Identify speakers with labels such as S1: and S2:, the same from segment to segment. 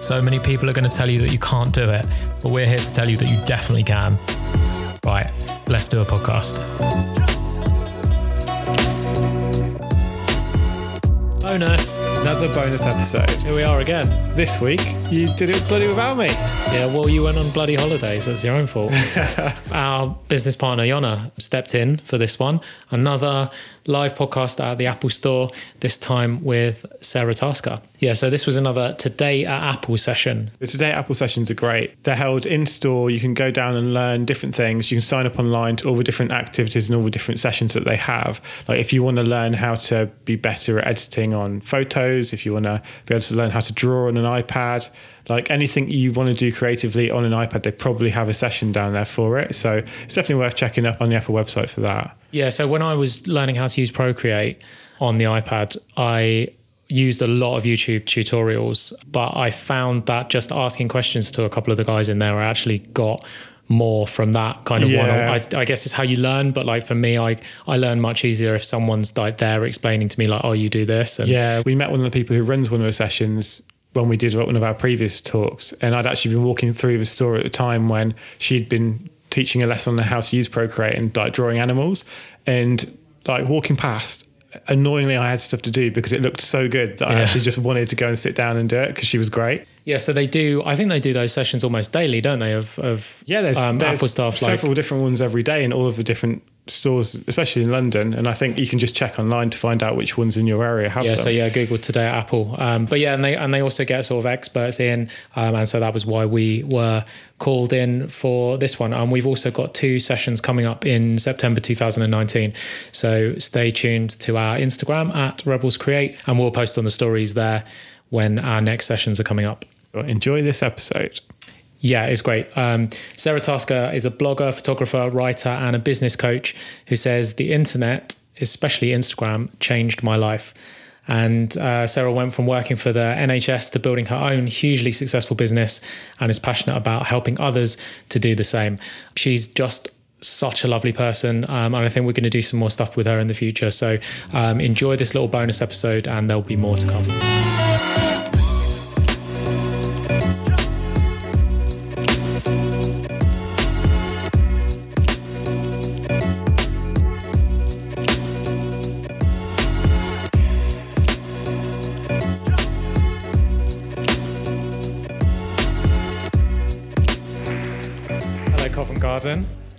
S1: So many people are going to tell you that you can't do it, but we're here to tell you that you definitely can. Right, let's do a podcast. Bonus.
S2: Another bonus episode.
S1: Here we are again.
S2: This week, you did it bloody without me.
S1: Yeah, well, you went on bloody holidays. That's your own fault. Our business partner, Yona, stepped in for this one. Another live podcast at the Apple Store, this time with Sarah Tasker. Yeah, so this was another Today at Apple session.
S2: The Today Apple sessions are great. They're held in store. You can go down and learn different things. You can sign up online to all the different activities and all the different sessions that they have. Like if you want to learn how to be better at editing on photos, if you want to be able to learn how to draw on an iPad, like anything you want to do creatively on an iPad, they probably have a session down there for it. So it's definitely worth checking up on the Apple website for that.
S1: Yeah, so when I was learning how to use Procreate on the iPad, I used a lot of YouTube tutorials, but I found that just asking questions to a couple of the guys in there, I actually got more from that kind of
S2: Yeah.
S1: one. I, I guess it's how you learn, but like for me, I I learn much easier if someone's like there explaining to me like, oh, you do this, and
S2: Yeah, we met one of the people who runs one of the sessions when we did one of our previous talks, and I'd actually been walking through the store at the time when she'd been teaching a lesson on how to use Procreate and like drawing animals, and like walking past. Annoyingly, I had stuff to do because it looked so good that I actually just wanted to go and sit down and do it because she was great.
S1: yeah. So they do. I think they do those sessions almost daily, don't they? Of of
S2: Yeah, there's,
S1: um,
S2: there's
S1: Apple stuff like
S2: several different ones every day in all of the different stores, especially in London. And I think you can just check online to find out which ones in your area have
S1: Yeah,
S2: them.
S1: so yeah, Google today at Apple. Um, but yeah, and they and they also get sort of experts in, um, and so that was why we were called in for this one. And we've also got two sessions coming up in September 2019. So stay tuned to our Instagram at Rebels Create, and we'll post on the stories there when our next sessions are coming up.
S2: Enjoy this episode.
S1: Yeah, it's great. Um, Sarah Tasker is a blogger, photographer, writer, and a business coach who says the internet, especially Instagram, changed my life. And uh, Sarah went from working for the NHS to building her own hugely successful business and is passionate about helping others to do the same. She's just such a lovely person. Um, and I think we're going to do some more stuff with her in the future. So um, enjoy this little bonus episode, and there'll be more to come.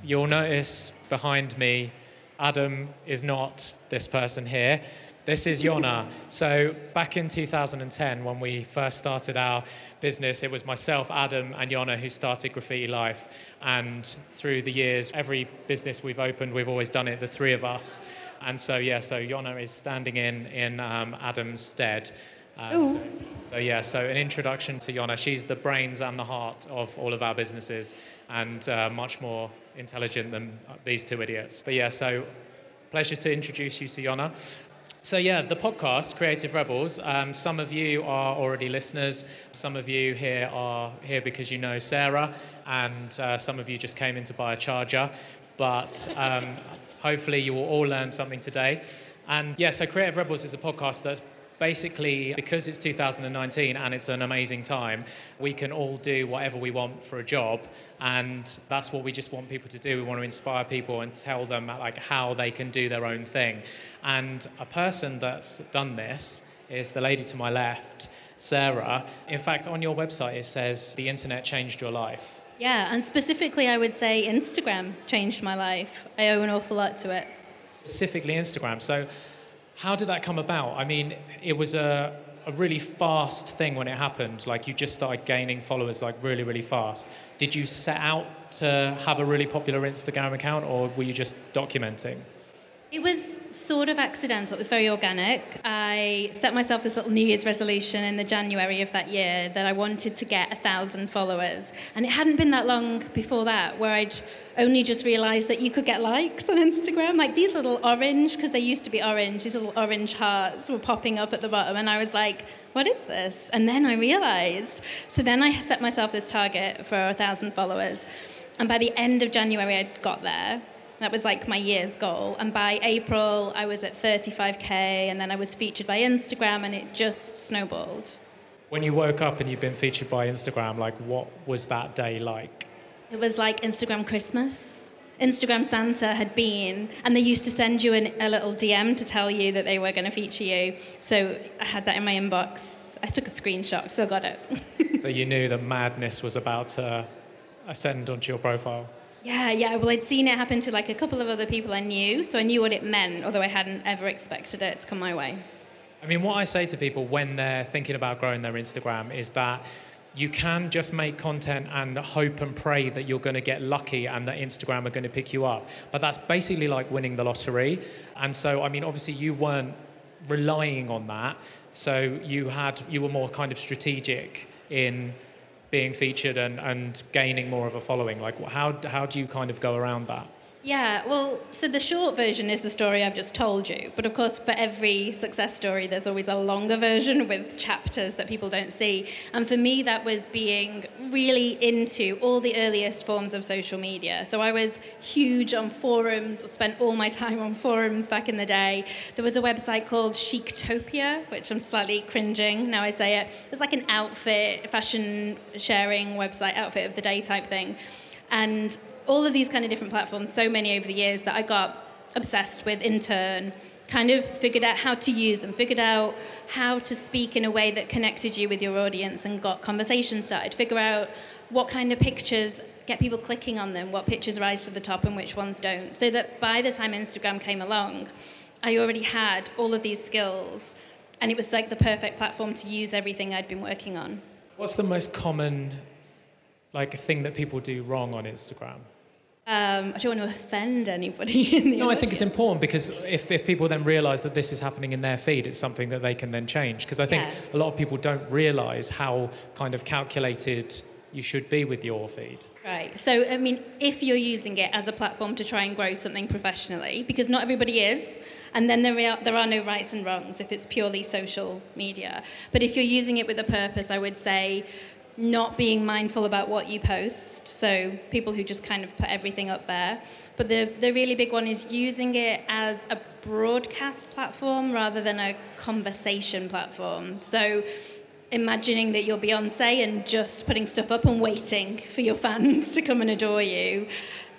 S1: You'll notice behind me, Adam is not this person here. This is Yona. So, back in 2010, when we first started our business, it was myself, Adam, and Yona who started Graffiti Life. And through the years, every business we've opened, we've always done it, the three of us. And so, yeah, so Yona is standing in in um, Adam's stead. Um, so, so yeah, so an introduction to Yona. She's the brains and the heart of all of our businesses, and uh, much more intelligent than uh, these two idiots. But yeah, so pleasure to introduce you to Yona. So yeah, the podcast, Creative Rebels. Um, some of you are already listeners. Some of you here are here because you know Sarah, and uh, some of you just came in to buy a charger. But um, hopefully, you will all learn something today. And yeah, so Creative Rebels is a podcast that's basically because it's 2019 and it's an amazing time we can all do whatever we want for a job and that's what we just want people to do. We want to inspire people and tell them like how they can do their own thing. And a person that's done this is the lady to my left sarah. In fact on your website it says the internet changed your life.
S3: Yeah, and specifically, I would say Instagram changed my life. I owe an awful lot to it.
S1: specifically instagram. So how did that come about? I mean it was a, a really fast thing when it happened. Like you just started gaining followers like really really fast. Did you set out to have a really popular instagram account or were you just documenting
S3: It was sort of accidental. It was very organic. I set myself this little New Year's resolution in the January of that year that I wanted to get a thousand followers. And it hadn't been that long before that where I'd only just realized that you could get likes on Instagram. Like these little orange, because they used to be orange, these little orange hearts were popping up at the bottom. And I was like, what is this? And then I realized. So then I set myself this target for a thousand followers. And by the end of January, I'd got there. That was like my year's goal. And by April, I was at 35K, and then I was featured by Instagram, and it just snowballed.
S1: When you woke up and you've been featured by Instagram, like what was that day like?
S3: It was like Instagram Christmas. Instagram Santa had been, and they used to send you an, a little DM to tell you that they were going to feature you. So I had that in my inbox. I took a screenshot, still got it.
S1: so you knew that madness was about to ascend onto your profile?
S3: Yeah, yeah. Well, I'd seen it happen to like a couple of other people I knew, so I knew what it meant, although I hadn't ever expected it to come my way.
S1: I mean, what I say to people when they're thinking about growing their Instagram is that you can just make content and hope and pray that you're going to get lucky and that Instagram are going to pick you up. But that's basically like winning the lottery. And so, I mean, obviously, you weren't relying on that. So you had you were more kind of strategic in being featured and, and gaining more of a following? Like, how, how do you kind of go around that?
S3: Yeah, well, so the short version is the story I've just told you. But of course, for every success story, there's always a longer version with chapters that people don't see. And for me, that was being really into all the earliest forms of social media. So I was huge on forums, or spent all my time on forums back in the day. There was a website called Chictopia, which I'm slightly cringing now I say it. It was like an outfit, fashion sharing website, outfit of the day type thing. And all of these kind of different platforms, so many over the years that I got obsessed with in turn, kind of figured out how to use them, figured out how to speak in a way that connected you with your audience and got conversation started, figure out what kind of pictures get people clicking on them, what pictures rise to the top and which ones don't. So that by the time Instagram came along, I already had all of these skills and it was like the perfect platform to use everything I'd been working on.
S1: What's the most common like thing that people do wrong on Instagram?
S3: Um, I don't want to offend anybody. no,
S1: audience. I think it's important because if, if people then realise that this is happening in their feed, it's something that they can then change. Because I think yeah. a lot of people don't realise how kind of calculated you should be with your feed.
S3: Right. So, I mean, if you're using it as a platform to try and grow something professionally, because not everybody is, and then there are, there are no rights and wrongs if it's purely social media. But if you're using it with a purpose, I would say not being mindful about what you post. So people who just kind of put everything up there. But the, the really big one is using it as a broadcast platform rather than a conversation platform. So imagining that you're Beyonce and just putting stuff up and waiting for your fans to come and adore you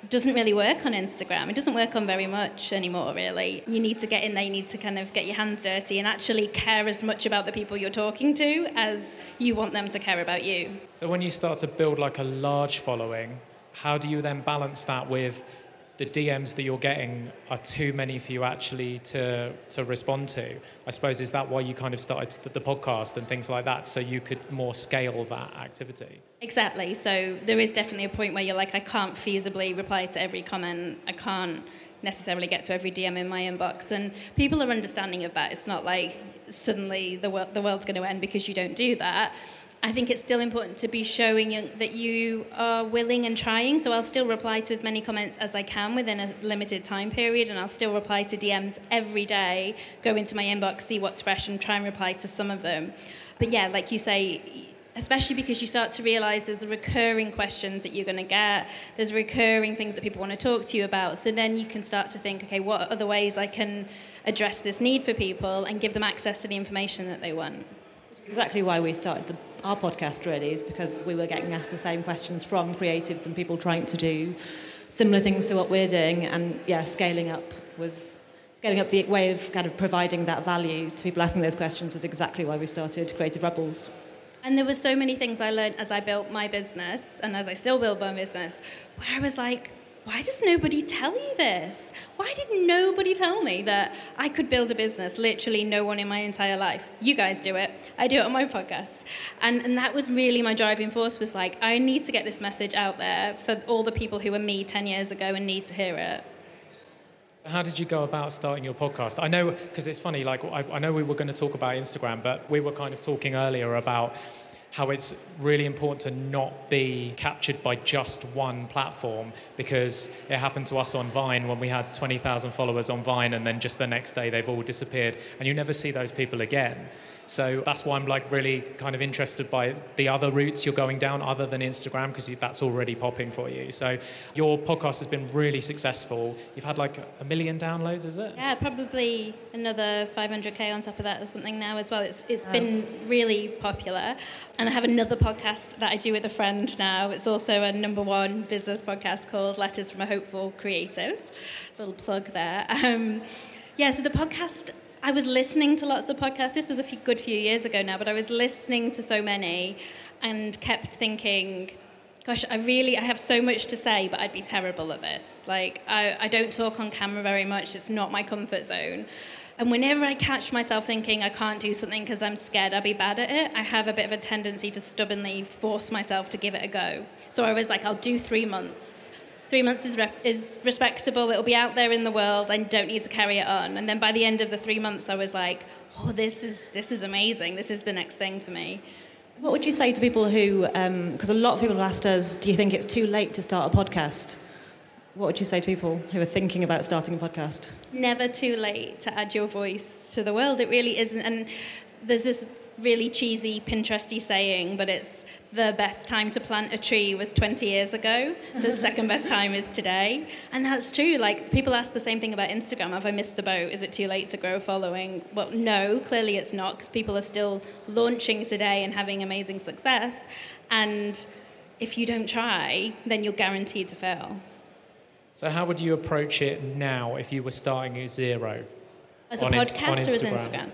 S3: doesn't really work on Instagram. It doesn't work on very much anymore, really. You need to get in there, you need to kind of get your hands dirty and actually care as much about the people you're talking to as you want them to care about you.
S1: So, when you start to build like a large following, how do you then balance that with the DMs that you're getting are too many for you actually to, to respond to. I suppose, is that why you kind of started the, podcast and things like that, so you could more scale that activity?
S3: Exactly. So there is definitely a point where you're like, I can't feasibly reply to every comment. I can't necessarily get to every DM in my inbox. And people are understanding of that. It's not like suddenly the, the world's going to end because you don't do that. I think it's still important to be showing that you are willing and trying. So I'll still reply to as many comments as I can within a limited time period, and I'll still reply to DMs every day, go into my inbox, see what's fresh, and try and reply to some of them. But yeah, like you say, especially because you start to realize there's recurring questions that you're going to get there's recurring things that people want to talk to you about so then you can start to think okay what other ways i can address this need for people and give them access to the information that they want
S4: exactly why we started the our podcast really is because we were getting asked the same questions from creatives and people trying to do similar things to what we're doing. And yeah scaling up was scaling up the way of kind of providing that value to people asking those questions was exactly why we started creative rebels.
S3: And there were so many things i learned as i built my business and as i still build my business where i was like why does nobody tell you this? Why did nobody tell me that I could build a business? Literally, no one in my entire life. You guys do it. I do it on my podcast. And, and that was really my driving force was like, I need to get this message out there for all the people who were me 10 years ago and need to hear it.
S1: How did you go about starting your podcast? I know, because it's funny, like, I, I know we were going to talk about Instagram, but we were kind of talking earlier about how it's really important to not be captured by just one platform because it happened to us on Vine when we had 20,000 followers on Vine and then just the next day they've all disappeared and you never see those people again. So that's why I'm like really kind of interested by the other routes you're going down other than Instagram because that's already popping for you. So your podcast has been really successful. You've had like a million downloads, is it?
S3: Yeah, probably another 500k on top of that or something now as well. It's it's been really popular. And I have another podcast that I do with a friend now. It's also a number one business podcast called Letters from a Hopeful Creative. Little plug there. Um, yeah, so the podcast I was listening to lots of podcasts. This was a few, good few years ago now, but I was listening to so many and kept thinking, gosh, I really, I have so much to say, but I'd be terrible at this. Like, I, I don't talk on camera very much. It's not my comfort zone. And whenever I catch myself thinking I can't do something because I'm scared I'll be bad at it, I have a bit of a tendency to stubbornly force myself to give it a go. So I was like, I'll do three months three months is, rep- is respectable, it'll be out there in the world, I don't need to carry it on. And then by the end of the three months, I was like, oh, this is, this is amazing, this is the next thing for me.
S4: What would you say to people who, because um, a lot of people have asked us, do you think it's too late to start a podcast? What would you say to people who are thinking about starting a podcast?
S3: Never too late to add your voice to the world. It really isn't. And there's this really cheesy Pinteresty saying, but it's the best time to plant a tree was 20 years ago. The second best time is today. And that's true. Like, people ask the same thing about Instagram. Have I missed the boat? Is it too late to grow a following? Well, no, clearly it's not, because people are still launching today and having amazing success. And if you don't try, then you're guaranteed to fail.
S1: So, how would you approach it now if you were starting at zero?
S3: As a podcast or as Instagram?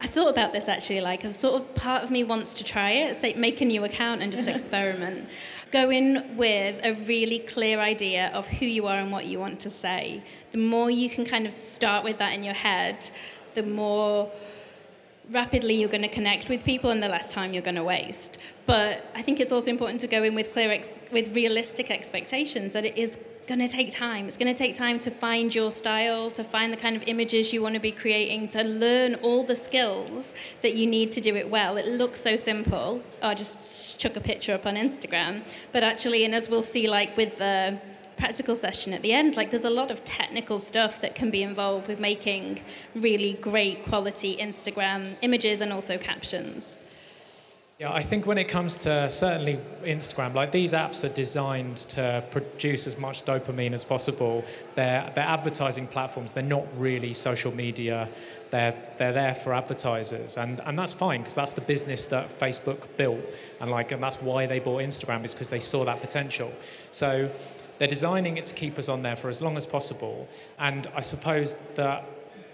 S3: I thought about this actually. Like, a sort of part of me wants to try it. It's like make a new account and just experiment. Go in with a really clear idea of who you are and what you want to say. The more you can kind of start with that in your head, the more rapidly you're going to connect with people and the less time you're going to waste. But I think it's also important to go in with clear, ex- with realistic expectations that it is going to take time. It's going to take time to find your style, to find the kind of images you want to be creating, to learn all the skills that you need to do it well. It looks so simple. Oh, just chuck a picture up on Instagram. But actually, and as we'll see, like with the practical session at the end, like there's a lot of technical stuff that can be involved with making really great quality Instagram images and also captions.
S1: Yeah, I think when it comes to certainly Instagram, like these apps are designed to produce as much dopamine as possible. They're, they're advertising platforms, they're not really social media. They're, they're there for advertisers. And, and that's fine because that's the business that Facebook built. And, like, and that's why they bought Instagram, is because they saw that potential. So they're designing it to keep us on there for as long as possible. And I suppose that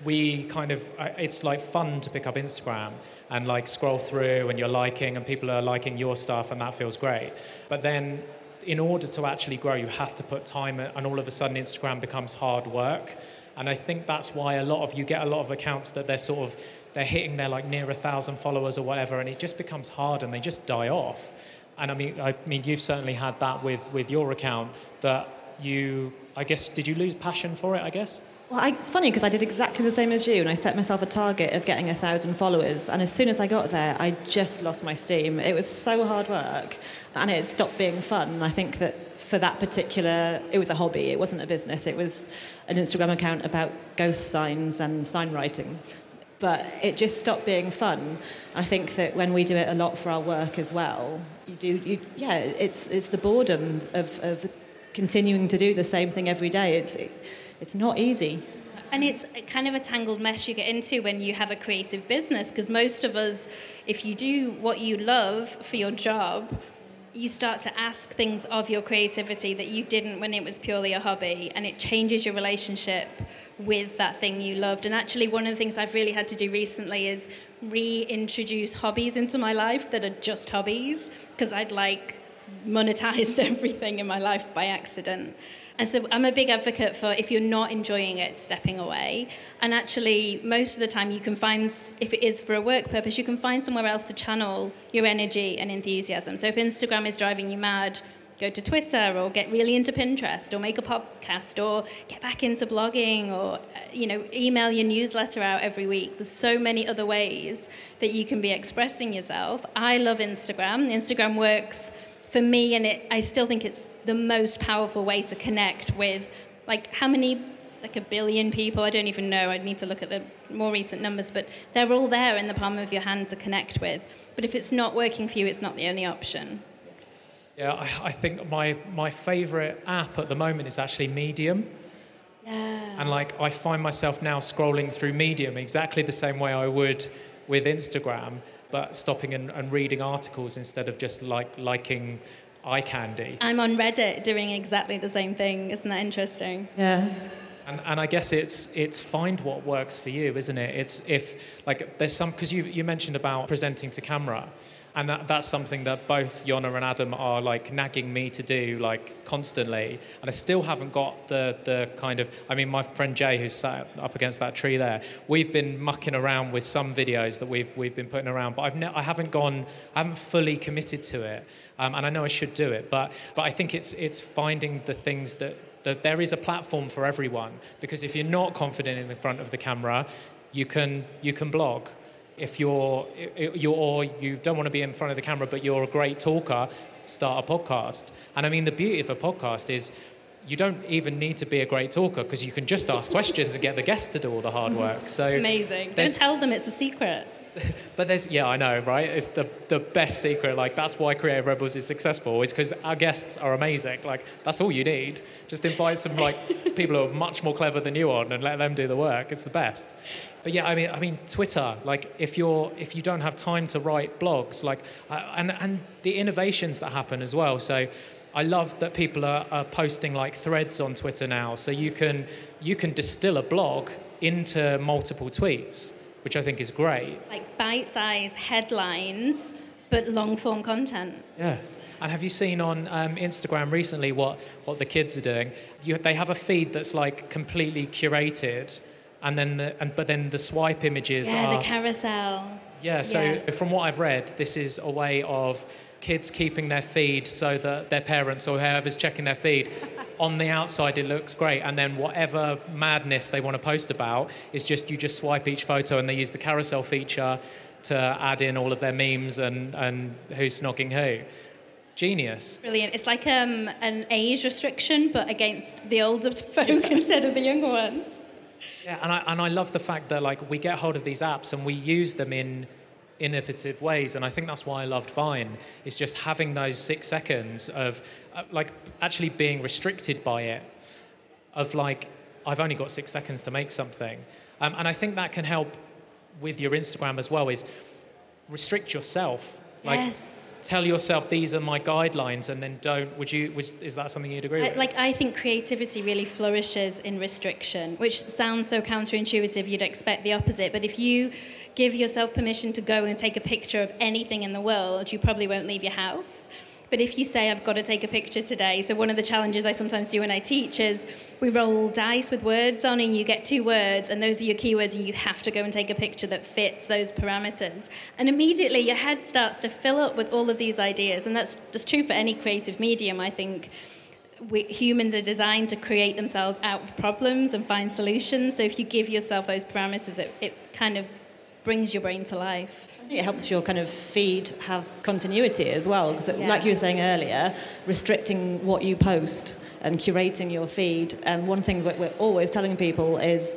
S1: we kind of uh, it's like fun to pick up instagram and like scroll through and you're liking and people are liking your stuff and that feels great. But then in order to actually grow you have to put time and all of a sudden instagram becomes hard work. And i think that's why a lot of you get a lot of accounts that they're sort of they're hitting their like near a thousand followers or whatever and it just becomes hard and they just die off. And i mean i mean you've certainly had that with with your account that you i guess did you lose passion for it i guess
S4: well, I, it's funny because I did exactly the same as you, and I set myself a target of getting a thousand followers. And as soon as I got there, I just lost my steam. It was so hard work, and it stopped being fun. I think that for that particular, it was a hobby. It wasn't a business. It was an Instagram account about ghost signs and sign writing. But it just stopped being fun. I think that when we do it a lot for our work as well, you do, you, yeah, it's it's the boredom of, of continuing to do the same thing every day. It's it, it's not easy.
S3: And it's kind of a tangled mess you get into when you have a creative business because most of us, if you do what you love for your job, you start to ask things of your creativity that you didn't when it was purely a hobby, and it changes your relationship with that thing you loved. And actually, one of the things I've really had to do recently is reintroduce hobbies into my life that are just hobbies because I'd like monetized everything in my life by accident. And so I'm a big advocate for if you're not enjoying it, stepping away. And actually, most of the time, you can find, if it is for a work purpose, you can find somewhere else to channel your energy and enthusiasm. So if Instagram is driving you mad, go to Twitter or get really into Pinterest or make a podcast or get back into blogging or uh, you know email your newsletter out every week. There's so many other ways that you can be expressing yourself. I love Instagram. Instagram works for me and it, I still think it's the most powerful way to connect with like how many like a billion people? I don't even know. I'd need to look at the more recent numbers but they're all there in the palm of your hand to connect with. But if it's not working for you it's not the only option.
S1: Yeah, I, I think my, my favorite app at the moment is actually Medium.
S3: yeah.
S1: And like I find myself now scrolling through Medium exactly the same way I would with Instagram, but stopping and, and reading articles instead of just like liking eye candy.
S3: I'm on Reddit doing exactly the same thing isn't that interesting
S4: Yeah.
S1: And, and I guess it's it's find what works for you, isn't it? It's if like there's some because you, you mentioned about presenting to camera, and that, that's something that both Yona and Adam are like nagging me to do like constantly, and I still haven't got the the kind of I mean my friend Jay who's sat up against that tree there, we've been mucking around with some videos that we've we've been putting around, but I've ne- I haven't gone I haven't fully committed to it, um, and I know I should do it, but but I think it's it's finding the things that that there is a platform for everyone. Because if you're not confident in the front of the camera you can you can blog if you're you're or you don't want to be in front of the camera but you're a great talker start a podcast and i mean the beauty of a podcast is you don't even need to be a great talker because you can just ask questions and get the guests to do all the hard mm-hmm. work so
S3: amazing don't tell them it's a secret
S1: but there's yeah, I know, right? It's the the best secret. Like that's why Creative Rebels is successful, is because our guests are amazing. Like that's all you need. Just invite some like people who are much more clever than you on and let them do the work. It's the best. But yeah, I mean, I mean, Twitter. Like if you're if you don't have time to write blogs, like uh, and and the innovations that happen as well. So. I love that people are, are posting like threads on Twitter now, so you can you can distill a blog into multiple tweets, which I think is great.
S3: like bite-sized headlines but long-form content
S1: Yeah. And have you seen on um, Instagram recently what, what the kids are doing? You, they have a feed that's like completely curated, and then the, and, but then the swipe images
S3: yeah
S1: are
S3: the carousel
S1: yeah. So
S3: yeah.
S1: from what I've read, this is a way of kids keeping their feed so that their parents or whoever's checking their feed. On the outside, it looks great, and then whatever madness they want to post about is just you just swipe each photo, and they use the carousel feature to add in all of their memes and, and who's snogging who. Genius.
S3: Brilliant. It's like um, an age restriction, but against the older folk instead of the younger ones.
S1: Yeah, and I, and I love the fact that like we get hold of these apps and we use them in innovative ways, and I think that's why I loved Vine. Is just having those six seconds of uh, like actually being restricted by it, of like I've only got six seconds to make something, um, and I think that can help with your Instagram as well. Is restrict yourself. Like
S3: yes.
S1: Tell yourself these are my guidelines, and then don't. Would you? Would, is that something you'd agree
S3: I,
S1: with?
S3: like I think creativity really flourishes in restriction, which sounds so counterintuitive. You'd expect the opposite, but if you give yourself permission to go and take a picture of anything in the world, you probably won't leave your house. But if you say, I've got to take a picture today, so one of the challenges I sometimes do when I teach is we roll dice with words on, and you get two words, and those are your keywords, and you have to go and take a picture that fits those parameters. And immediately your head starts to fill up with all of these ideas, and that's just true for any creative medium, I think we, humans are designed to create themselves out of problems and find solutions. So if you give yourself those parameters, it, it kind of brings your brain to life.
S4: It helps your kind of feed have continuity as well, because
S3: Yeah.
S4: like you were saying earlier, restricting what you post and curating your feed. And one thing that we're always telling people is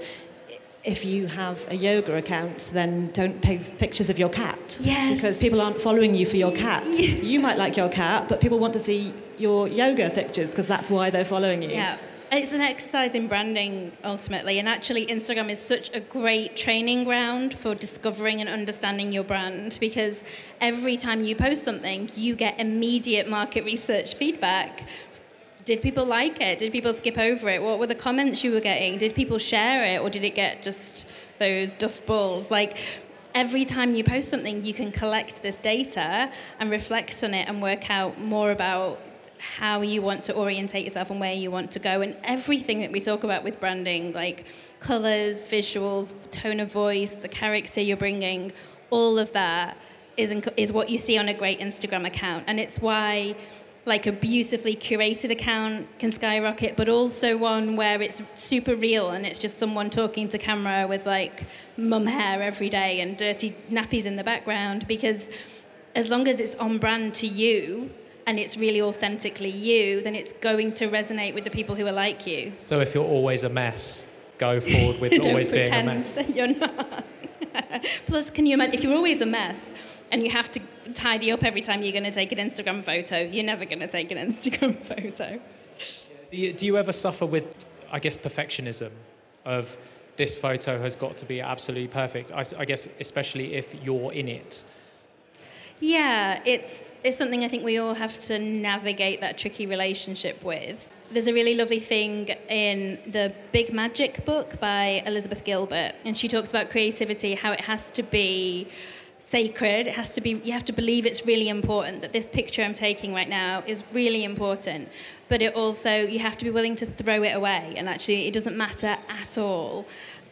S4: if you have a yoga account, then don't post pictures of your cat.
S3: Yes.
S4: Because people aren't following you for your cat. you might like your cat, but people want to see your yoga pictures because that's why they're following you.
S3: Yeah. It's an exercise in branding ultimately, and actually, Instagram is such a great training ground for discovering and understanding your brand because every time you post something, you get immediate market research feedback. Did people like it? Did people skip over it? What were the comments you were getting? Did people share it, or did it get just those dust balls? Like, every time you post something, you can collect this data and reflect on it and work out more about how you want to orientate yourself and where you want to go and everything that we talk about with branding like colors visuals tone of voice the character you're bringing all of that is, in, is what you see on a great instagram account and it's why like a beautifully curated account can skyrocket, but also one where it's super real and it's just someone talking to camera with like mum hair every day and dirty nappies in the background. Because as long as it's on brand to you and it's really authentically you, then it's going to resonate with the people who are like you.
S1: So if you're always a mess, go forward with always being a mess.
S3: you're not. Plus, can you imagine if you're always a mess and you have to tidy up every time you're going to take an Instagram photo, you're never going to take an Instagram photo.
S1: Do you, do you ever suffer with, I guess, perfectionism of this photo has got to be absolutely perfect? I guess, especially if you're in it.
S3: Yeah, it's it's something I think we all have to navigate that tricky relationship with. There's a really lovely thing in the Big Magic book by Elizabeth Gilbert, and she talks about creativity, how it has to be sacred. It has to be you have to believe it's really important that this picture I'm taking right now is really important. But it also you have to be willing to throw it away and actually it doesn't matter at all.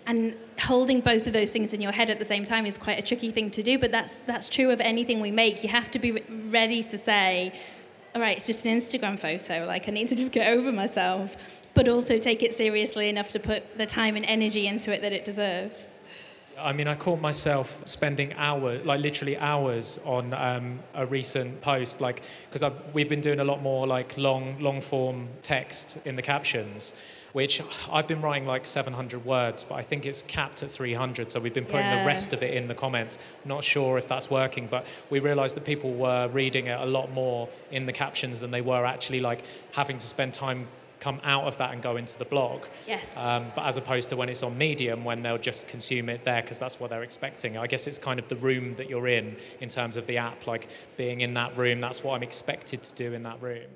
S3: And holding both of those things in your head at the same time is quite a tricky thing to do, but that's that's true of anything we make. You have to be ready to say, all right, it's just an Instagram photo, like I need to just get over myself, but also take it seriously enough to put the time and energy into it that it deserves.
S1: I mean, I caught myself spending hours, like literally hours, on um, a recent post, like because we've been doing a lot more like long, long form text in the captions, which I've been writing like 700 words, but I think it's capped at 300. So we've been putting
S3: Yeah.
S1: the rest of it in the comments. Not sure if that's working, but we realised that people were reading it a lot more in the captions than they were actually like having to spend time come out of that and go into the blog.
S3: Yes.
S1: Um, but as opposed to when it's on Medium, when they'll just consume it there because that's what they're expecting. I guess it's kind of the room that you're in in terms of the app, like being in that room. That's what I'm expected to do in that room.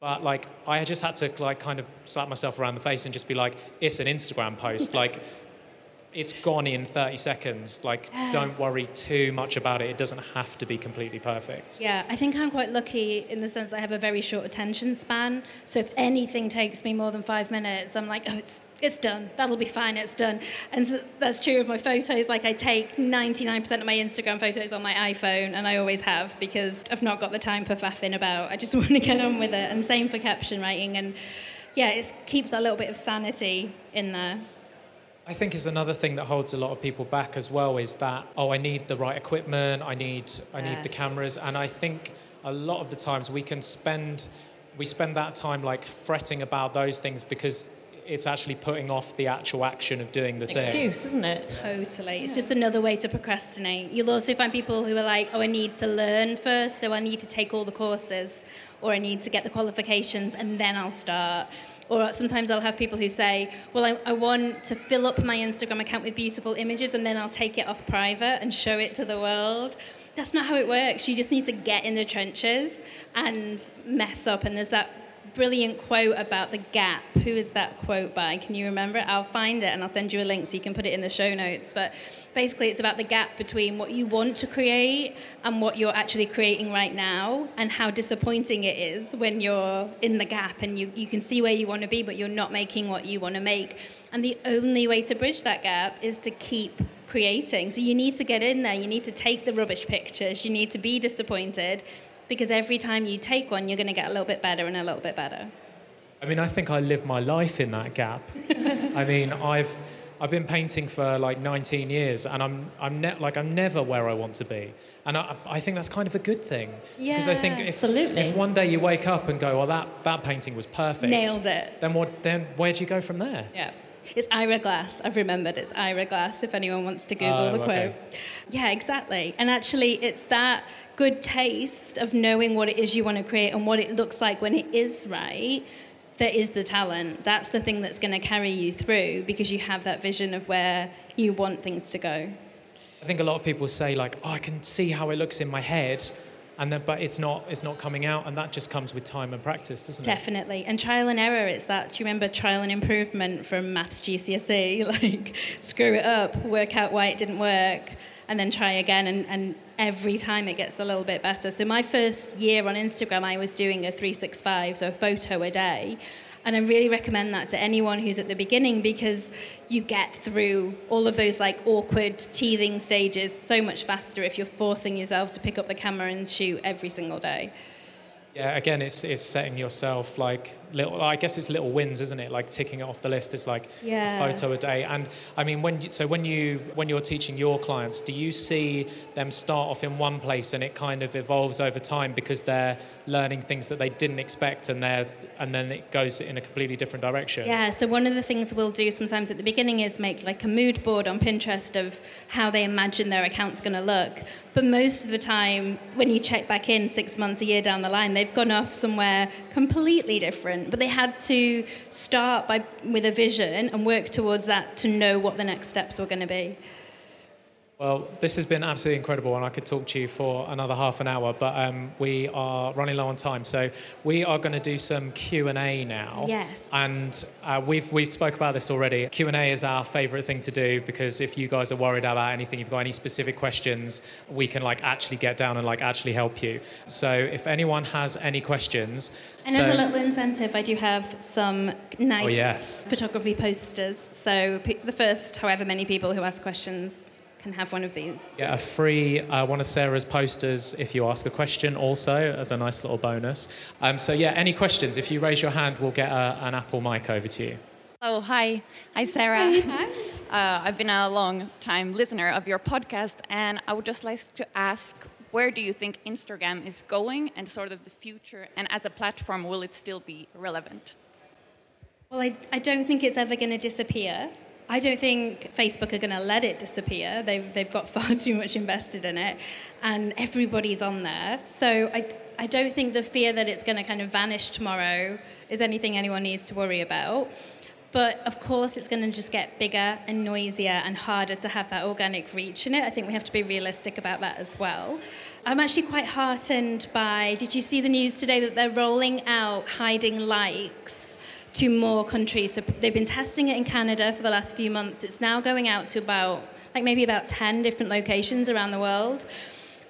S1: But like, I just had to like kind of slap myself around the face and just be like, it's an Instagram post. like, it's gone in 30 seconds. Like, don't worry too much about it. It doesn't have to be completely perfect.
S3: Yeah, I think I'm quite lucky in the sense I have a very short attention span. So if anything takes me more than five minutes, I'm like, oh, it's it's done. That'll be fine. It's done. And so that's true of my photos. Like I take 99% of my Instagram photos on my iPhone, and I always have because I've not got the time for faffing about. I just want to get on with it. And same for caption writing. And yeah, it keeps a little bit of sanity in there.
S1: I think is another thing that holds a lot of people back as well is that oh I need the right equipment, I need I
S3: Yeah.
S1: need the cameras and I think a lot of the times we can spend we spend that time like fretting about those things because it's actually putting off the actual action of doing the thing.
S4: Excuse, isn't it?
S3: Totally. It's just another way to procrastinate. You'll also find people who are like, oh, I need to learn first, so I need to take all the courses, or I need to get the qualifications, and then I'll start. Or sometimes I'll have people who say, well, I, I want to fill up my Instagram account with beautiful images, and then I'll take it off private and show it to the world. That's not how it works. You just need to get in the trenches and mess up. And there's that brilliant quote about the gap. Who is that quote by? Can you remember it? I'll find it and I'll send you a link so you can put it in the show notes. But basically, it's about the gap between what you want to create and what you're actually creating right now, and how disappointing it is when you're in the gap and you, you can see where you want to be, but you're not making what you want to make. And the only way to bridge that gap is to keep creating. So you need to get in there, you need to take the rubbish pictures, you need to be disappointed because every time you take one, you're going to get a little bit better and a little bit better.
S1: I mean I think I live my life in that gap. I mean I've I've been painting for like 19 years and I'm I'm ne- like I'm never where I want to be. And I, I think that's kind of a good thing. Because I think if,
S4: absolutely.
S1: if one day you wake up and go, well, that, that painting was perfect.
S3: Nailed it.
S1: Then what? Then where do you go from there?
S3: Yeah. It's Ira Glass. I've remembered it's Ira Glass if anyone wants to Google
S1: Oh,
S3: the quote.
S1: okay.
S3: Yeah, exactly. And actually, it's that good taste of knowing what it is you want to create and what it looks like when it is right that is the talent. That's the thing that's going to carry you through because you have that vision of where you want things to go.
S1: I think a lot of people say like, oh, I can see how it looks in my head, and then but it's not it's not coming out, and that just comes with time and practice, doesn't it?
S3: Definitely. And trial and error, it's that. Do you remember trial and improvement from maths GCSE? Like, screw it up, work out why it didn't work, and then try again. And, and every time it gets a little bit better. So, my first year on Instagram, I was doing a 365, so a photo a day. And I really recommend that to anyone who's at the beginning because you get through all of those like awkward teething stages so much faster if you're forcing yourself to pick up the camera and shoot every single day.
S1: Yeah, again, it's it's setting yourself like little. I guess it's little wins, isn't it? Like ticking it off the list. is like
S3: Yeah.
S1: a photo a day. And I mean, when you, so when you when you're teaching your clients, do you see them start off in one place and it kind of evolves over time because they're learning things that they didn't expect and they're and then it goes in a completely different direction?
S3: Yeah, so one of the things we'll do sometimes at the beginning is make like a mood board on Pinterest of how they imagine their account's going to look. But most of the time, when you check back in six months, a year down the line, they've gone off somewhere completely different. But they had to start by with a vision and work towards that to know what the next steps were going to be.
S1: Well, this has been absolutely incredible, and I could talk to you for another half an hour, but um, we are running low on time, so we are going to do some Q and A now.
S3: Yes.
S1: And uh, we've we've spoke about this already. Q and A is our favourite thing to do because if you guys are worried about anything, you've got any specific questions, we can like actually get down and like actually help you. So if anyone has any questions,
S3: And
S1: so-
S3: as a little incentive, I do have some nice
S1: Oh, yes.
S3: photography posters. So the first, however many people who ask questions can have one of these.
S1: Yeah, a free uh, one of Sarah's posters if you ask a question, also as a nice little bonus. Um, so yeah, any questions? If you raise your hand, we'll get a, an Apple mic over to you.
S5: Oh, hi. Hi, Sarah. Uh, I've been a long time listener of your podcast, and I would just like to ask where do you think Instagram is going and sort of the future? And as a platform, will it still be relevant?
S3: Well, I, I don't think it's ever going to disappear. I don't think Facebook are going to let it disappear. They've, they've got far too much invested in it, and everybody's on there. So I, I don't think the fear that it's going to kind of vanish tomorrow is anything anyone needs to worry about. But of course, it's going to just get bigger and noisier and harder to have that organic reach in it. I think we have to be realistic about that as well. I'm actually quite heartened by. Did you see the news today that they're rolling out hiding likes to more countries? So they've been testing it in Canada for the last few months. It's now going out to about, like maybe about 10 different locations around the world.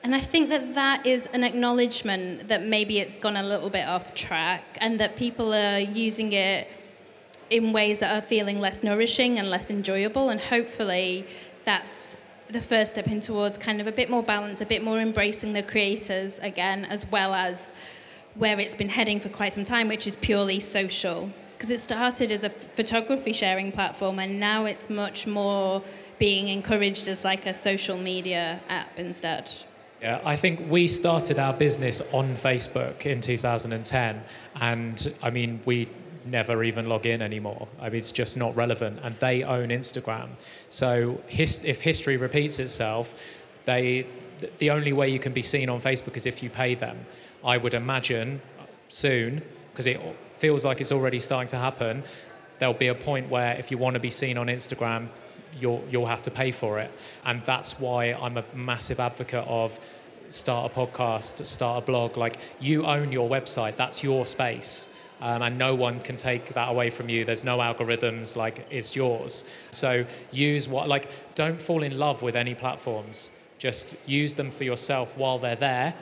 S3: And I think that that is an acknowledgement that maybe it's gone a little bit off track and that people are using it in ways that are feeling less nourishing and less enjoyable. And hopefully, that's the first step in towards kind of a bit more balance, a bit more embracing the creators again, as well as where it's been heading for quite some time, which is purely social. Because it started as a photography sharing platform, and now it's much more being encouraged as like a social media app instead.
S1: Yeah, I think we started our business on Facebook in 2010, and I mean, we never even log in anymore. I mean, it's just not relevant, and they own Instagram. So, his, if history repeats itself, they the only way you can be seen on Facebook is if you pay them. I would imagine uh, soon, because it feels like it's already starting to happen. There'll be a point where if you want to be seen on Instagram, you'll you'll have to pay for it, and that's why I'm a massive advocate of start a podcast, start a blog. Like you own your website, that's your space. Um, and no one can take that away from you. There's no algorithms, like it's yours. So use what, like, don't fall in love with any platforms. Just use them for yourself while they're there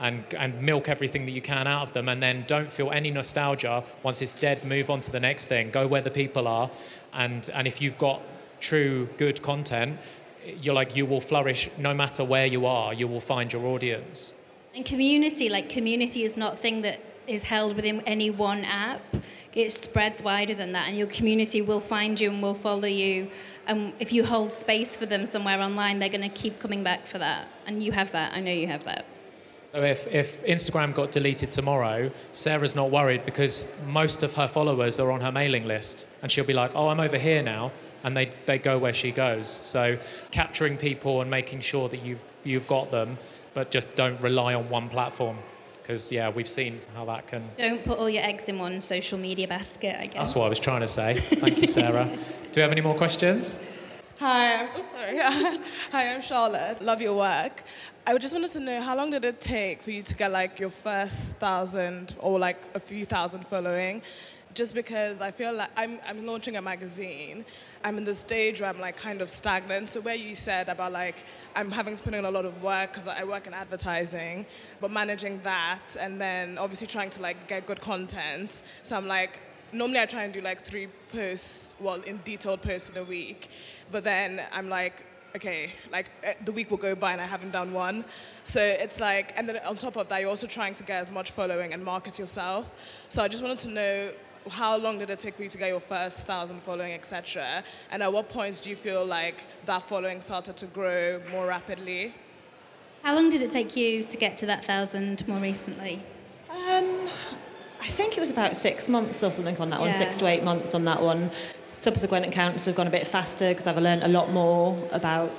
S1: and, and milk everything that you can out of them. And then don't feel any nostalgia. Once it's dead, move on to the next thing. Go where the people are. And, and if you've got true good content, you're like, you will flourish no matter where you are, you will find your audience.
S3: And community, like community is not a thing that is held within any one app. It spreads wider than that, and your community will find you and will follow you. And if you hold space for them somewhere online, they're going to keep coming back for that. And you have that. I know you have that.
S1: So if, if Instagram got deleted tomorrow, Sarah's not worried because most of her followers are on her mailing list. And she'll be like, oh, I'm over here now. And they, they go where she goes. So capturing people and making sure that you've, you've got them, but just don't rely on one platform. Because, yeah, we've seen how that can.
S3: Don't put all your eggs in one social media basket, I guess.
S1: That's what I was trying to say. Thank you, Sarah. Do we have any more questions?
S6: Hi, I'm, oh, sorry. Hi, I'm Charlotte. Love your work. I just wanted to know how long did it take for you to get like your first thousand or like a few thousand following? Just because I feel like I'm, I'm launching a magazine. I'm in the stage where I'm like kind of stagnant. So where you said about like I'm having to put in a lot of work because I work in advertising, but managing that and then obviously trying to like get good content. So I'm like normally I try and do like three posts, well, in detailed posts in a week, but then I'm like okay, like eh, the week will go by and I haven't done one. So it's like, and then on top of that, you're also trying to get as much following and market yourself. So I just wanted to know how long did it take for you to get your first thousand following, etc. And at what points do you feel like that following started to grow more rapidly?
S3: How long did it take you to get to that thousand more recently?
S4: I think it was about six months or something on that one,
S3: Yeah.
S4: six to eight months on that one. Subsequent accounts have gone a bit faster because I've learned a lot more about,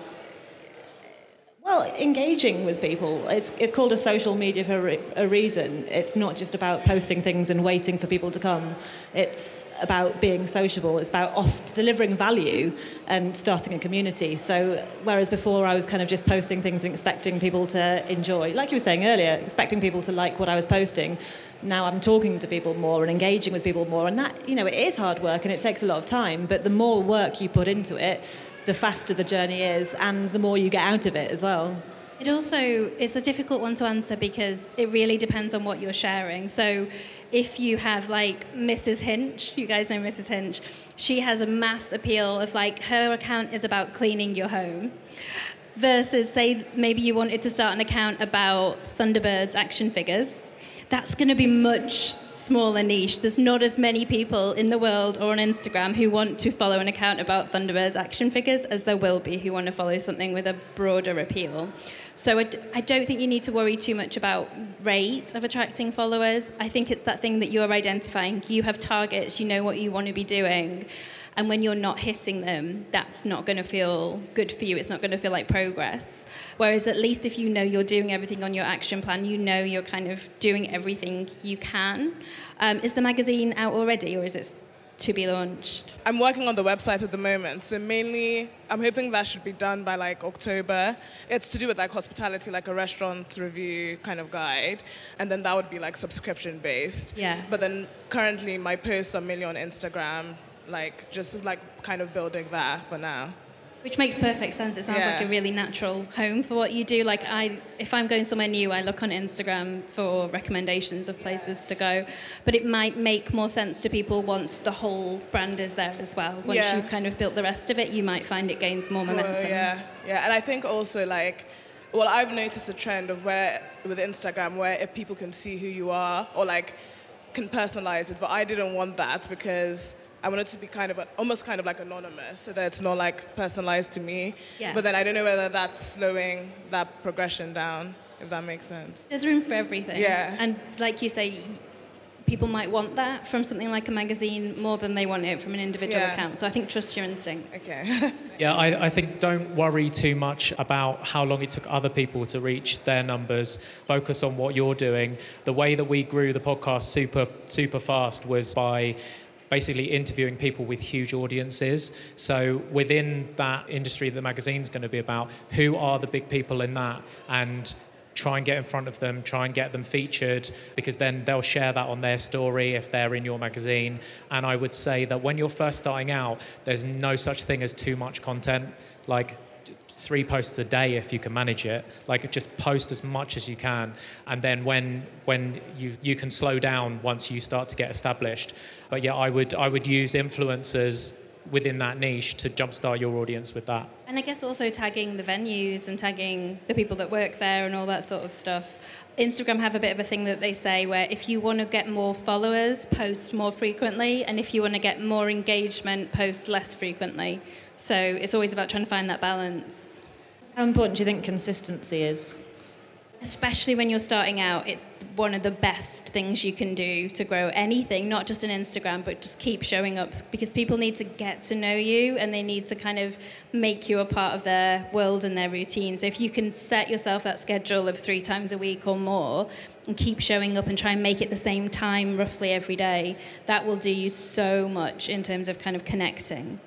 S4: engaging with people. It's, it's called a social media for a re- a reason. It's not just about posting things and waiting for people to come. It's about being sociable. It's about off delivering value and starting a community. So whereas before I was kind of just posting things and expecting people to enjoy, like you were saying earlier, expecting people to like what I was posting, now I'm talking to people more and engaging with people more. And that, you know, it is hard work and it takes a lot of time, but the more work you put into it, the faster the journey is and the more you get out of it as well.
S3: It also it's a difficult one to answer because it really depends on what you're sharing. So if you have like Mrs. Hinch, you guys know Mrs. Hinch, she has a mass appeal of like her account is about cleaning your home. Versus say maybe you wanted to start an account about Thunderbirds action figures. That's going to be much smaller niche. There's not as many people in the world or on Instagram who want to follow an account about Thunderbirds action figures as there will be who want to follow something with a broader appeal. So I, d- I don't think you need to worry too much about rate of attracting followers. I think it's that thing that you're identifying. You have targets, you know what you want to be doing. And when you're not hitting them, that's not going to feel good for you. It's not going to feel like progress. Whereas at least if you know you're doing everything on your action plan, you know you're kind of doing everything you can. Um, is the magazine out already, or is it to be launched?
S6: I'm working on the website at the moment, so mainly I'm hoping that should be done by like October. It's to do with like hospitality, like a restaurant review kind of guide, and then that would be like subscription based.
S3: Yeah.
S6: But then currently my posts are mainly on Instagram, like just like kind of building that for now.
S3: Which makes perfect sense. It sounds like a really natural home for what you do. Like I, if I'm going somewhere new, I look on Instagram for recommendations of places to go. But it might make more sense to people once the whole brand is there as well. Once
S6: Yeah.
S3: you've kind of built the rest of it, you might find it gains more momentum.
S6: yeah, yeah, and I think also like, well, I've noticed a trend of where with Instagram where if people can see who you are or like can personalize it, but I didn't want that because I wanted to be kind of a, almost kind of like anonymous, so that it's not like personalized to me.
S3: Yeah.
S6: But then I don't know whether that's slowing that progression down, if that makes sense.
S3: There's room for everything.
S6: Yeah.
S3: And like you say, people might want that from something like a magazine more than they want it from an individual
S6: Yeah.
S3: account. So I think trust your instincts.
S6: Okay.
S1: Yeah, I, I think don't worry too much about how long it took other people to reach their numbers. Focus on what you're doing. The way that we grew the podcast super super fast was by basically interviewing people with huge audiences. So within that industry, the magazine's going to be about who are the big people in that and try and get in front of them, try and get them featured, because then they'll share that on their story if they're in your magazine. And I would say that when you're first starting out, there's no such thing as too much content. Like three posts a day if you can manage it. Like just post as much as you can, and then when when you you can slow down once you start to get established. But yeah, I would I would use influencers within that niche to jumpstart your audience with that.
S3: And I guess also tagging the venues and tagging the people that work there and all that sort of stuff. Instagram have a bit of a thing that they say where if you want to get more followers, post more frequently, and if you want to get more engagement, post less frequently. So it's always about trying to find that balance.
S4: How important do you think consistency is?
S3: Especially when you're starting out, it's one of the best things you can do to grow anything, not just an Instagram, but just keep showing up because people need to get to know you and they need to kind of make you a part of their world and their routine. So if you can set yourself that schedule of three times a week or more and keep showing up and try and make it the same time roughly every day, that will do you so much in terms of kind of connecting.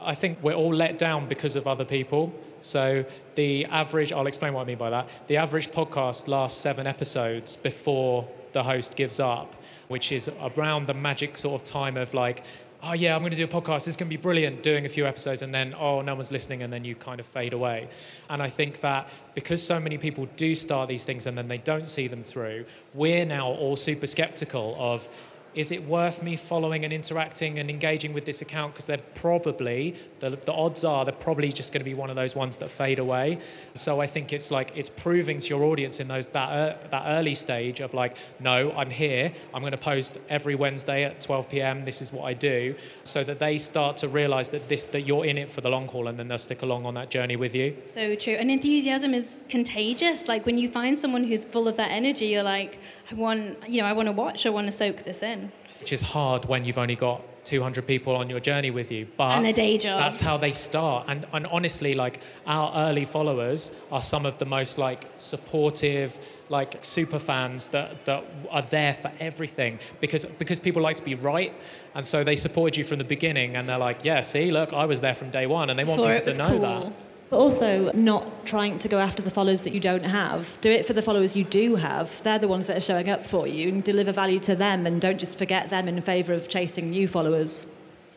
S1: I think we're all let down because of other people. So the average, I'll explain what I mean by that. The average podcast lasts seven episodes before the host gives up, which is around the magic sort of time of like, oh yeah, I'm going to do a podcast. This is going to be brilliant. Doing a few episodes and then oh no one's listening and then you kind of fade away. And I think that because so many people do start these things and then they don't see them through, we're now all super skeptical of is it worth me following and interacting and engaging with this account? Because they're probably, the, the odds are, they're probably just going to be one of those ones that fade away. So I think it's like, it's proving to your audience in those that, uh, that early stage of like, no, I'm here. I'm going to post every Wednesday at 12 p.m. This is what I do. So that they start to realize that this, that you're in it for the long haul and then they'll stick along on that journey with you.
S3: So true. And enthusiasm is contagious. Like when you find someone who's full of that energy, you're like, I want, you know, I want to watch, I want to soak this in.
S1: Which is hard when you've only got 200 people on your journey with you. But
S3: And a day job.
S1: That's how they start. And, and honestly, like our early followers are some of the most like supportive, like super fans that, that are there for everything because because people like to be right. And so they supported you from the beginning and they're like, yeah, see, look, I was there from day one. And they want
S3: Before
S1: people to know
S3: cool.
S1: that.
S4: But also not trying to go after the followers that you don't have. Do it for the followers you do have. They're the ones that are showing up for you and deliver value to them and don't just forget them in favour of chasing new followers.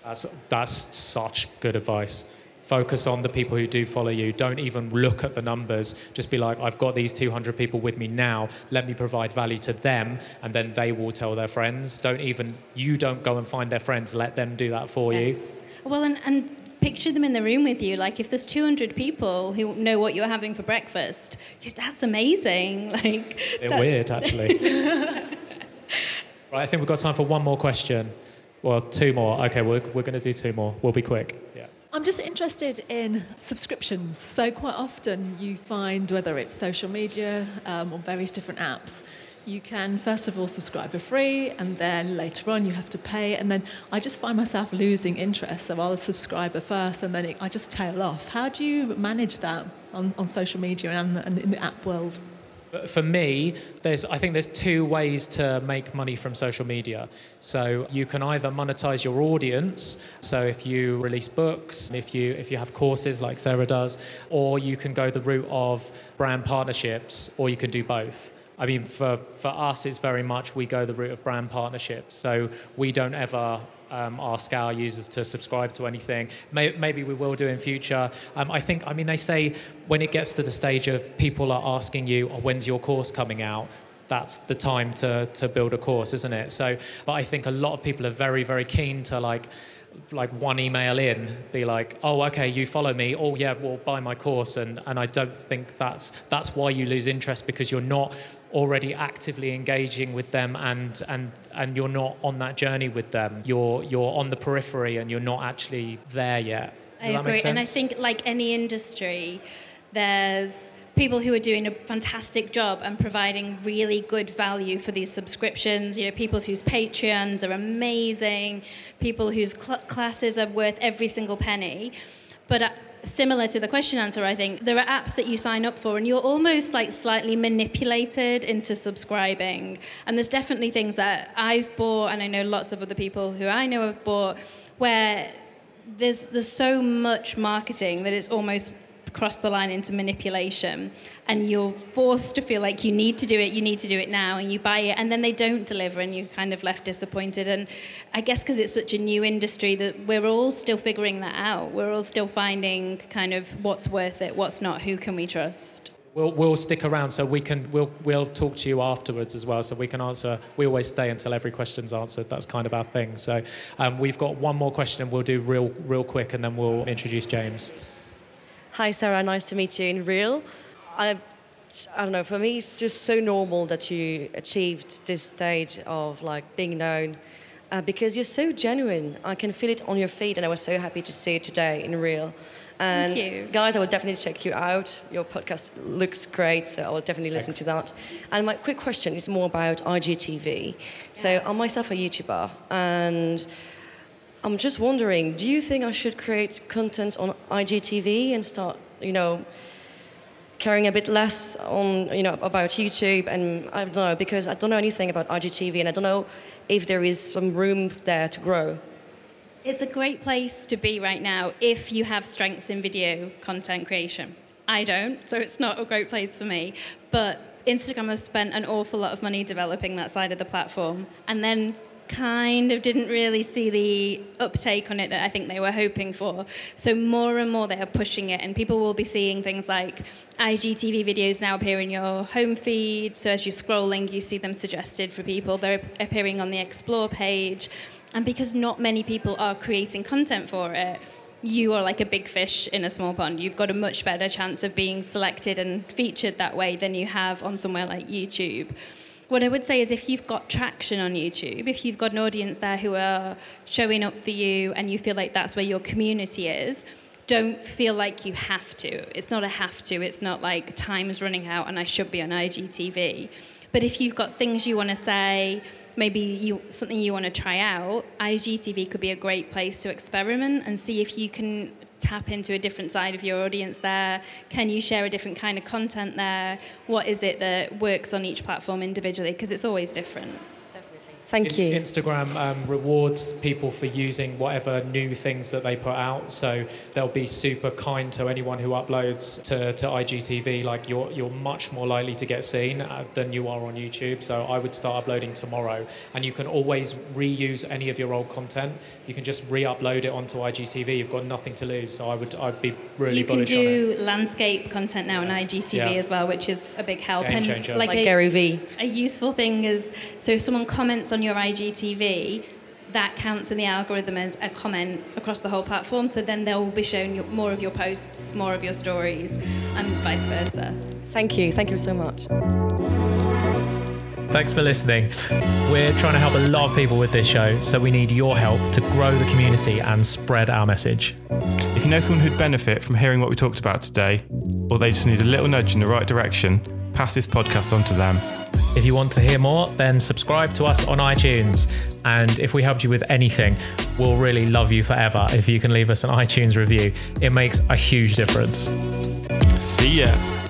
S1: That's, that's such good advice. Focus on the people who do follow you. Don't even look at the numbers. Just be like, I've got these 200 people with me now. Let me provide value to them, and then they will tell their friends. Don't even, you don't go and find their friends. Let them do that for you.
S3: Well, and, and picture them in the room with you. Like if there's 200 people who know what you're having for breakfast, that's amazing. Like
S1: They're
S3: that's-
S1: weird, actually. right, I think we've got time for one more question. Well, two more. Okay, we're, we're going to do two more. We'll be quick. Yeah.
S7: I'm just interested in subscriptions. So, quite often you find whether it's social media um, or various different apps, you can first of all subscribe for free, and then later on you have to pay. And then I just find myself losing interest. So, I'll subscribe at first, and then it, I just tail off. How do you manage that on, on social media and, and in the app world?
S1: For me, there's I think there's two ways to make money from social media. So you can either monetize your audience. So if you release books, if you if you have courses like Sarah does, or you can go the route of brand partnerships, or you can do both. I mean, for, for us, it's very much we go the route of brand partnerships. So we don't ever um, ask our users to subscribe to anything. May, maybe we will do in future. Um, I think, I mean, they say when it gets to the stage of people are asking you, oh, when's your course coming out? That's the time to, to build a course, isn't it? So, but I think a lot of people are very, very keen to like, like one email in, be like, oh, okay, you follow me. Oh, yeah, well, buy my course. And, and I don't think that's, that's why you lose interest because you're not already actively engaging with them and, and, and you're not on that journey with them. You're, you're on the periphery and you're not actually there yet. Does
S3: I agree. And I think, like any industry, there's people who are doing a fantastic job and providing really good value for these subscriptions. You know, people whose Patreons are amazing, people whose cl- classes are worth every single penny. But uh, similar to the question answer, I think there are apps that you sign up for and you're almost like slightly manipulated into subscribing. And there's definitely things that I've bought, and I know lots of other people who I know have bought, where there's there's so much marketing that it's almost crossed the line into manipulation and you're forced to feel like you need to do it you need to do it now and you buy it and then they don't deliver and you're kind of left disappointed. And i guess because it's such a new industry that we're all still figuring that out. We're all still finding kind of what's worth it what's not who can we trust?
S1: We'll, we'll stick around so we can we'll, we'll talk to you afterwards as well so we can answer we always stay until every question's answered that's kind of our thing. So um, we've got one more question and we'll do real real quick and then we'll introduce James
S8: Hi, Sarah. Nice to meet you in real. I, I don't know. For me, it's just so normal that you achieved this stage of like being known, uh, because you're so genuine. I can feel it on your feet, and I was so happy to see it today in real. And
S3: Thank you.
S8: guys, I will definitely check you out. Your podcast looks great, so I will definitely listen to that. And my quick question is more about IGTV. So I'm myself a YouTuber, and I'm just wondering, do you think I should create content on IGTV and start, you know, caring a bit less on, you know, about YouTube? And I don't know, because I don't know anything about IGTV and I don't know if there is some room there to grow.
S3: It's a great place to be right now if you have strengths in video content creation. I don't, so it's not a great place for me. But Instagram has spent an awful lot of money developing that side of the platform and then kind of didn't really see the uptake on it that I think they were hoping for. So more and more they are pushing it, and people will be seeing things like IGTV videos now appear in your home feed. So as you're scrolling, you see them suggested for people. They're appearing on the Explore page. And because not many people are creating content for it, you are like a big fish in a small pond. You've got a much better chance of being selected and featured that way than you have on somewhere like YouTube. What I would say is if you've got traction on YouTube, if you've got an audience there who are showing up for you and you feel like that's where your community is, don't feel like you have to. It's not a have to. It's not like time's running out and I should be on IGTV. But if you've got things you want to say, maybe you something you want to try out, IGTV could be a great place to experiment and see if you can tap into a different side of your audience there. Can you share a different kind of content there? What is it that works on each platform individually? Because it's always different.
S8: Thank you.
S1: Instagram um, rewards people for using whatever new things that they put out. So they'll be super kind to anyone who uploads to, to IGTV. Like you're, you're much more likely to get seen uh, than you are on YouTube. So I would start uploading tomorrow. And you can always reuse any of your old content. You can just re-upload it onto IGTV. You've got nothing to lose. So I would I'd be really
S3: you can do landscape content now on IGTV
S1: Yeah.
S3: as well, which is a big help.
S1: Game
S3: and
S1: changer.
S8: Like
S3: a,
S8: Gary Vee.
S3: A useful thing is so if someone comments on your IGTV, that counts in the algorithm as a comment across the whole platform. So then they will be shown you more of your posts, more of your stories, and vice versa.
S8: Thank you. Thank you so much.
S1: Thanks for listening. We're trying to help a lot of people with this show, so we need your help to grow the community and spread our message.
S2: If you know someone who'd benefit from hearing what we talked about today, or they just need a little nudge in the right direction, pass this podcast on to them.
S1: If you want to hear more, then subscribe to us on iTunes. And if we helped you with anything, we'll really love you forever if you can leave us an iTunes review. It makes a huge difference.
S2: See ya.